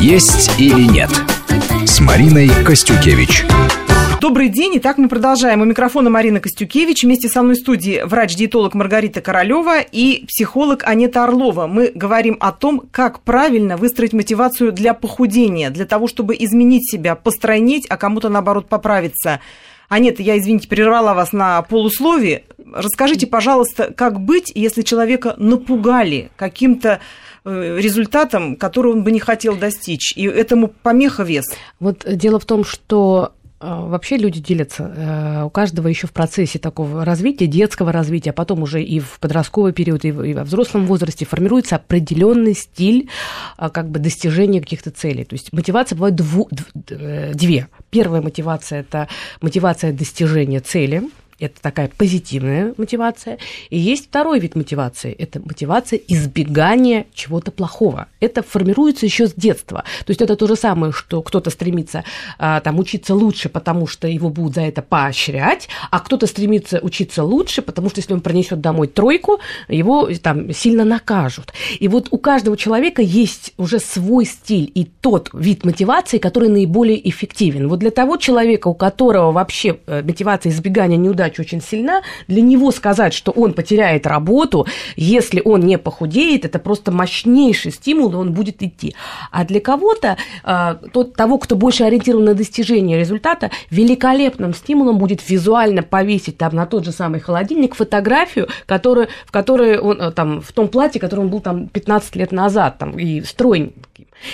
«Есть или нет» с Мариной Костюкевич. Добрый день. Итак, мы продолжаем. У микрофона Марина Костюкевич. Вместе со мной в студии врач-диетолог Маргарита Королева и психолог Анета Орлова. Мы говорим о том, как правильно выстроить мотивацию для похудения, для того, чтобы изменить себя, постройнеть, а кому-то, наоборот, поправиться. Анета, я, извините, прервала вас на полусловие. Расскажите, пожалуйста, как быть, если человека напугали каким-то э, результатом, который он бы не хотел достичь, и этому помеха вес? Вот дело в том, что а, Вообще люди делятся. Э, у каждого еще в процессе такого развития, детского развития, а потом уже и в подростковый период, и во взрослом возрасте формируется определенный стиль а, как бы достижения каких-то целей. То есть мотивация бывает дву, э, две. Первая мотивация – это мотивация достижения цели – это такая позитивная мотивация. И есть второй вид мотивации. Это мотивация избегания чего-то плохого. Это формируется еще с детства. То есть это то же самое, что кто-то стремится а, там, учиться лучше, потому что его будут за это поощрять, а кто-то стремится учиться лучше, потому что если он принесет домой тройку, его там сильно накажут. И вот у каждого человека есть уже свой стиль и тот вид мотивации, который наиболее эффективен. Вот для того человека, у которого вообще э, мотивация избегания неудач неудач очень сильна, для него сказать, что он потеряет работу, если он не похудеет, это просто мощнейший стимул, и он будет идти. А для кого-то, а, тот, того, кто больше ориентирован на достижение результата, великолепным стимулом будет визуально повесить там на тот же самый холодильник фотографию, которую, в которой он, э, там, в том платье, которым он был там 15 лет назад, там, и стройненький.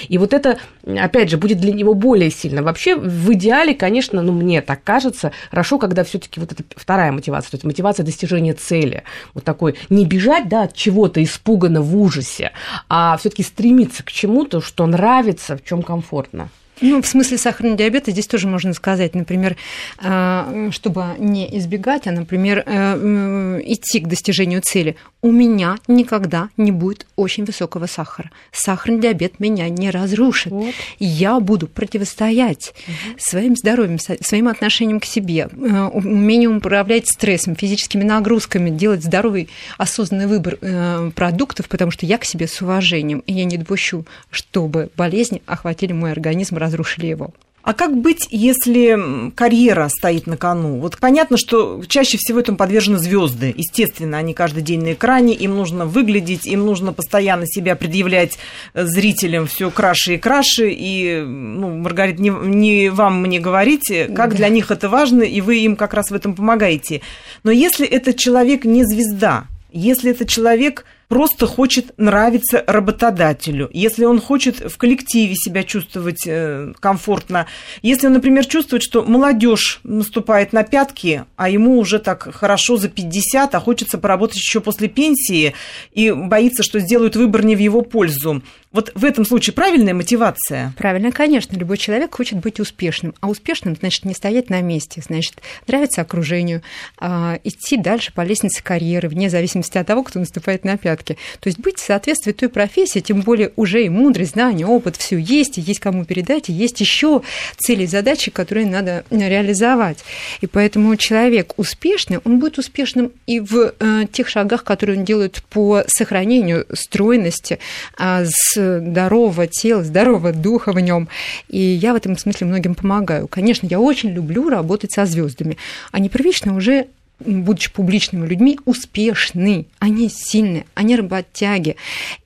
И вот это, опять же, будет для него более сильно. Вообще, в идеале, конечно, ну, мне так кажется, хорошо, когда все таки вот эта вторая мотивация, то есть мотивация достижения цели. Вот такой, не бежать, да, от чего-то испуганно в ужасе, а все таки стремиться к чему-то, что нравится, в чем комфортно. Ну, в смысле сахарного диабета здесь тоже можно сказать, например, а, чтобы не избегать, а, например, э, идти к достижению цели. У меня никогда не будет очень высокого сахара. Сахарный диабет меня не разрушит. Вот. Я буду противостоять угу. своим здоровьем, своим отношением к себе, э, умением управлять стрессом, физическими нагрузками, делать здоровый, осознанный выбор э, продуктов, потому что я к себе с уважением, и я не допущу, чтобы болезни охватили мой организм, разрушили его. А как быть, если карьера стоит на кону? Вот понятно, что чаще всего этому подвержены звезды. Естественно, они каждый день на экране, им нужно выглядеть, им нужно постоянно себя предъявлять э, зрителям все краше и краше. И, ну, Маргарита, не, не вам мне говорите, как да. для них это важно, и вы им как раз в этом помогаете. Но если этот человек не звезда, если это человек просто хочет нравиться работодателю, если он хочет в коллективе себя чувствовать э, комфортно, если он, например, чувствует, что молодежь наступает на пятки, а ему уже так хорошо за 50, а хочется поработать еще после пенсии и боится, что сделают выбор не в его пользу. Вот в этом случае правильная мотивация? Правильно, конечно. Любой человек хочет быть успешным. А успешным значит не стоять на месте, значит нравиться окружению, а, идти дальше по лестнице карьеры, вне зависимости от того, кто наступает на пятки. То есть быть в соответствии той профессии, тем более уже и мудрость, знания, опыт, все есть, и есть кому передать, и есть еще цели и задачи, которые надо реализовать. И поэтому человек успешный, он будет успешным и в э, тех шагах, которые он делает по сохранению стройности, э, с здорового тела, здорового духа в нем. И я в этом смысле многим помогаю. Конечно, я очень люблю работать со звездами. Они первично уже будучи публичными людьми, успешны, они сильны, они работяги.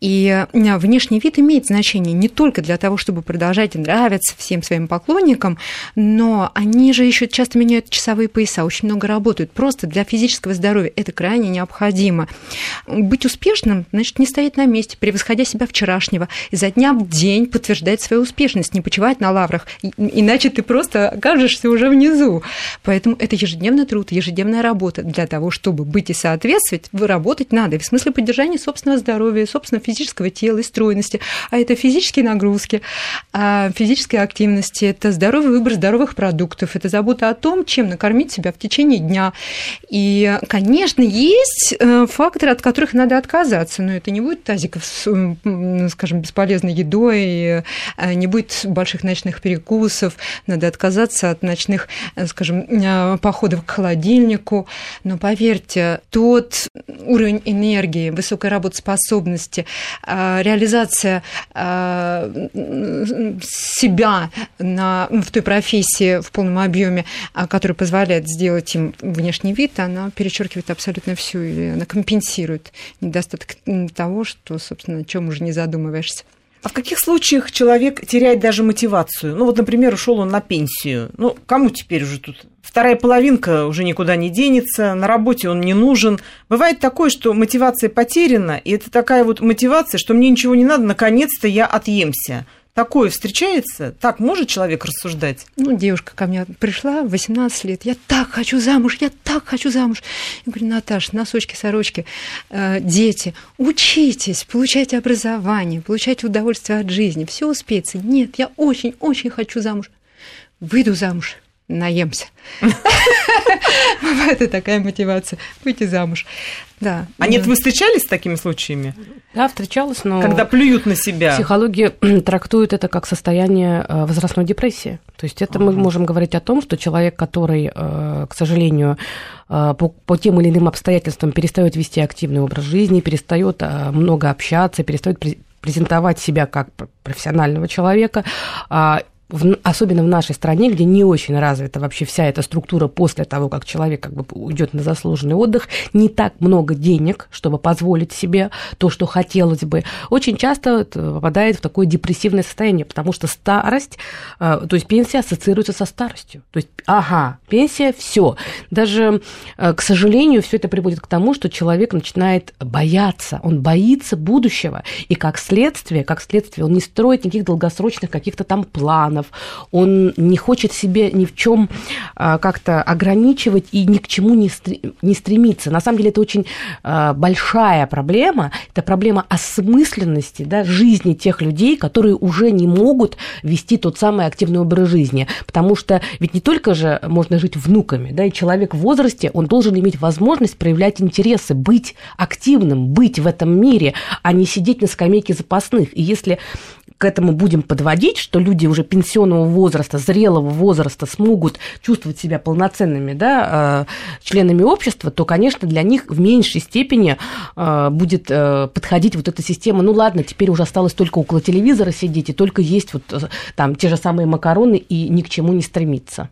И э, внешний вид имеет значение не только для того, чтобы продолжать нравиться всем своим поклонникам, но они же еще часто меняют часовые пояса, очень много работают. Просто для физического здоровья это крайне необходимо. Быть успешным, значит, не стоять на месте, превосходя себя вчерашнего, изо дня в день подтверждать свою успешность, не почивать на лаврах, иначе ты просто окажешься уже внизу. Поэтому это ежедневный труд, ежедневная работа работа. Для того, чтобы быть и соответствовать, вы работать надо. в смысле поддержания собственного здоровья, собственного физического тела и стройности. А это физические нагрузки, а физические активности, это здоровый выбор здоровых продуктов, это забота о том, чем накормить себя в течение дня. И, конечно, есть э, факторы, от которых надо отказаться, но это не будет тазиков скажем, бесполезной едой, э, не будет больших ночных перекусов, надо отказаться от ночных, э, скажем, походов к холодильнику, Но поверьте, тот уровень энергии, высокой работоспособности, а, реализация а, себя на, в той профессии в полном объеме, а, которая позволяет сделать им внешний вид, она перечеркивает абсолютно все, или она компенсирует недостаток того, что, собственно, о чем уже не задумываешься. А в каких случаях человек теряет даже мотивацию? Ну вот, например, ушел он на пенсию. Ну, кому теперь уже тут? Вторая половинка уже никуда не денется, на работе он не нужен. Бывает такое, что мотивация потеряна, и это такая вот мотивация, что мне ничего не надо, наконец-то я отъемся. Такое встречается? Так может человек рассуждать? Ну, девушка ко мне пришла в 18 лет. Я так хочу замуж, я так хочу замуж. Я говорю, Наташа, носочки, сорочки, э, дети, учитесь, получайте образование, получайте удовольствие от жизни, все успеется. Нет, я очень-очень хочу замуж. Выйду замуж наемся. Это такая мотивация выйти замуж. Да. А нет, вы встречались с такими случаями? Да, встречалась, но... Когда плюют на себя. Психология трактует это как состояние э, возрастной депрессии. То есть это ага. мы можем говорить о том, что человек, который, э, к сожалению, э, по, по тем или иным обстоятельствам перестает вести активный образ жизни, перестает много общаться, перестает презентовать себя как профессионального человека, а, в, особенно в нашей стране, где не очень развита вообще вся эта структура после того, как человек как бы уйдет на заслуженный отдых, не так много денег, чтобы позволить себе то, что хотелось бы, очень часто попадает в такое депрессивное состояние, потому что старость, э, то есть пенсия ассоциируется со старостью. То есть, ага, пенсия, все. Даже, э, к сожалению, все это приводит к тому, что человек начинает бояться, он боится будущего, и как следствие, как следствие, он не строит никаких долгосрочных каких-то там планов, планов, он не хочет себе ни в чем а, как-то ограничивать и ни к чему не стремиться. На самом деле это очень а, большая проблема, это проблема осмысленности да, жизни тех людей, которые уже не могут вести тот самый активный образ жизни, потому что ведь не только же можно жить внуками, да, и человек в возрасте, он должен иметь возможность проявлять интересы, быть активным, быть в этом мире, а не сидеть на скамейке запасных. И если к этому будем подводить, что люди уже пенсионного возраста, зрелого возраста смогут чувствовать себя полноценными да, э, членами общества, то, конечно, для них в меньшей степени э, будет э, подходить вот эта система. Ну ладно, теперь уже осталось только около телевизора сидеть и только есть вот там те же самые макароны и ни к чему не стремиться.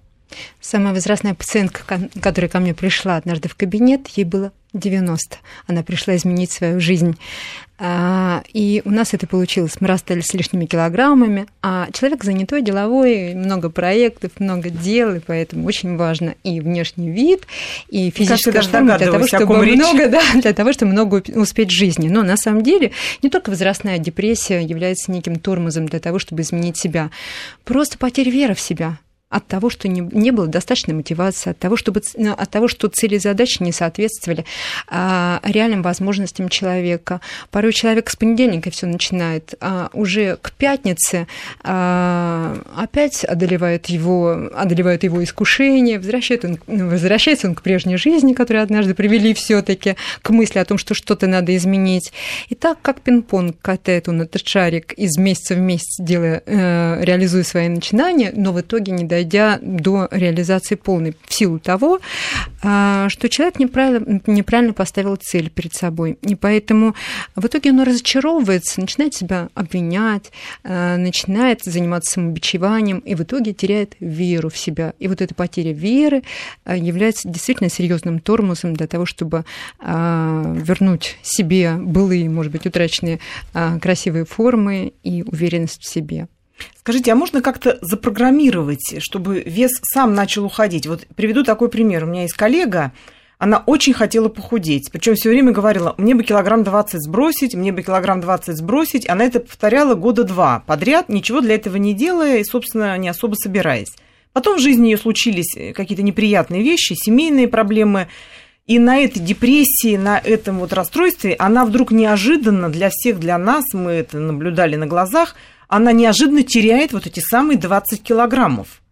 Самая возрастная пациентка, которая ко мне пришла однажды в кабинет, ей было 90. Она пришла изменить свою жизнь. А, и у нас это получилось. Мы расстались с лишними килограммами, а человек занятой, деловой, много проектов, много дел, и поэтому очень важно и внешний вид, и физическая форма для того, чтобы много, да, для того, чтобы много успеть в жизни. Но на самом деле не только возрастная депрессия является неким тормозом для того, чтобы изменить себя, просто потеря веры в себя от того, что не, не было достаточной мотивации, от того, чтобы, ну, от того, что цели и задачи не соответствовали а, реальным возможностям человека. Порой человек с понедельника все начинает, а уже к пятнице а, опять одолевает его, одолевает его искушение, возвращается он, ну, возвращается он к прежней жизни, которую однажды привели все-таки к мысли о том, что что-то надо изменить. И так, как пинг-понг катает он этот шарик из месяца в месяц, делая, э, реализуя свои начинания, но в итоге не дойдя до реализации полной, в силу того, а, что человек неправильно, неправильно поставил цель перед собой. И поэтому в итоге он разочаровывается, начинает себя обвинять, а, начинает заниматься самобичеванием и в итоге теряет веру в себя. И вот эта потеря веры а, является действительно серьезным тормозом для того, чтобы вернуть себе былые, может быть, утраченные красивые формы и уверенность в себе. Скажите, а можно как-то запрограммировать, чтобы вес сам начал уходить? Вот приведу такой пример. У меня есть коллега, она очень хотела похудеть. Причем все время говорила, мне бы килограмм 20 сбросить, мне бы килограмм 20 сбросить. Она это повторяла года два подряд, ничего для этого не делая и, собственно, не особо собираясь. Потом в жизни ее случились какие-то неприятные вещи, семейные проблемы. И на этой депрессии, на этом вот расстройстве она вдруг неожиданно для всех, для нас, мы это наблюдали на глазах, она неожиданно теряет вот эти самые 20 килограммов.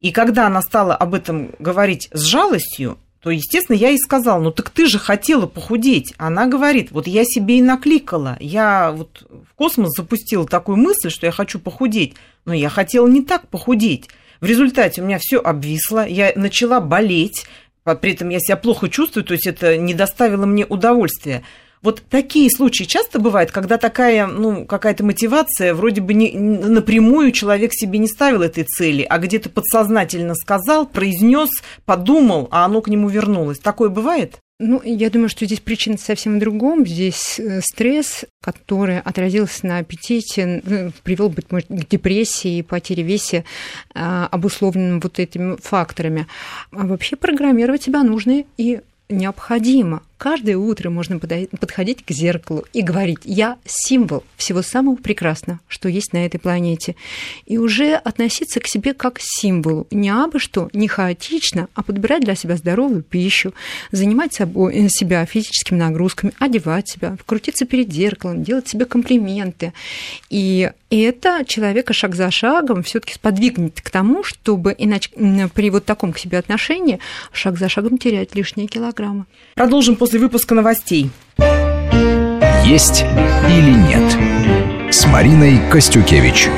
И когда она стала об этом говорить с жалостью, то, естественно, я ей сказала, ну так ты же хотела похудеть. Она говорит, вот я себе и накликала, я вот в космос запустила такую мысль, что я хочу похудеть, но я хотела не так похудеть. В результате у меня все обвисло, я начала болеть, при этом я себя плохо чувствую, то есть это не доставило мне удовольствия. Вот такие случаи часто бывают, когда такая, ну, какая-то мотивация, вроде бы не, напрямую человек себе не ставил этой цели, а где-то подсознательно сказал, произнес, подумал, а оно к нему вернулось. Такое бывает? Ну, я думаю, что здесь причина совсем в другом. Здесь э, стресс, который отразился на аппетите, ну, привел, быть может, к депрессии и потере весе, а, обусловленным вот этими факторами. А вообще программировать себя нужно и необходимо. Каждое утро можно подходить к зеркалу и говорить, я символ всего самого прекрасного, что есть на этой планете. И уже относиться к себе как к символу. Не абы что, не хаотично, а подбирать для себя здоровую пищу, занимать собой, э, себя физическими нагрузками, одевать себя, крутиться перед зеркалом, делать себе комплименты. И это человека шаг за шагом все таки сподвигнет к тому, чтобы иначе при вот таком к себе отношении шаг за шагом терять лишние килограммы. Продолжим после после выпуска новостей. Есть или нет с Мариной Костюкевич.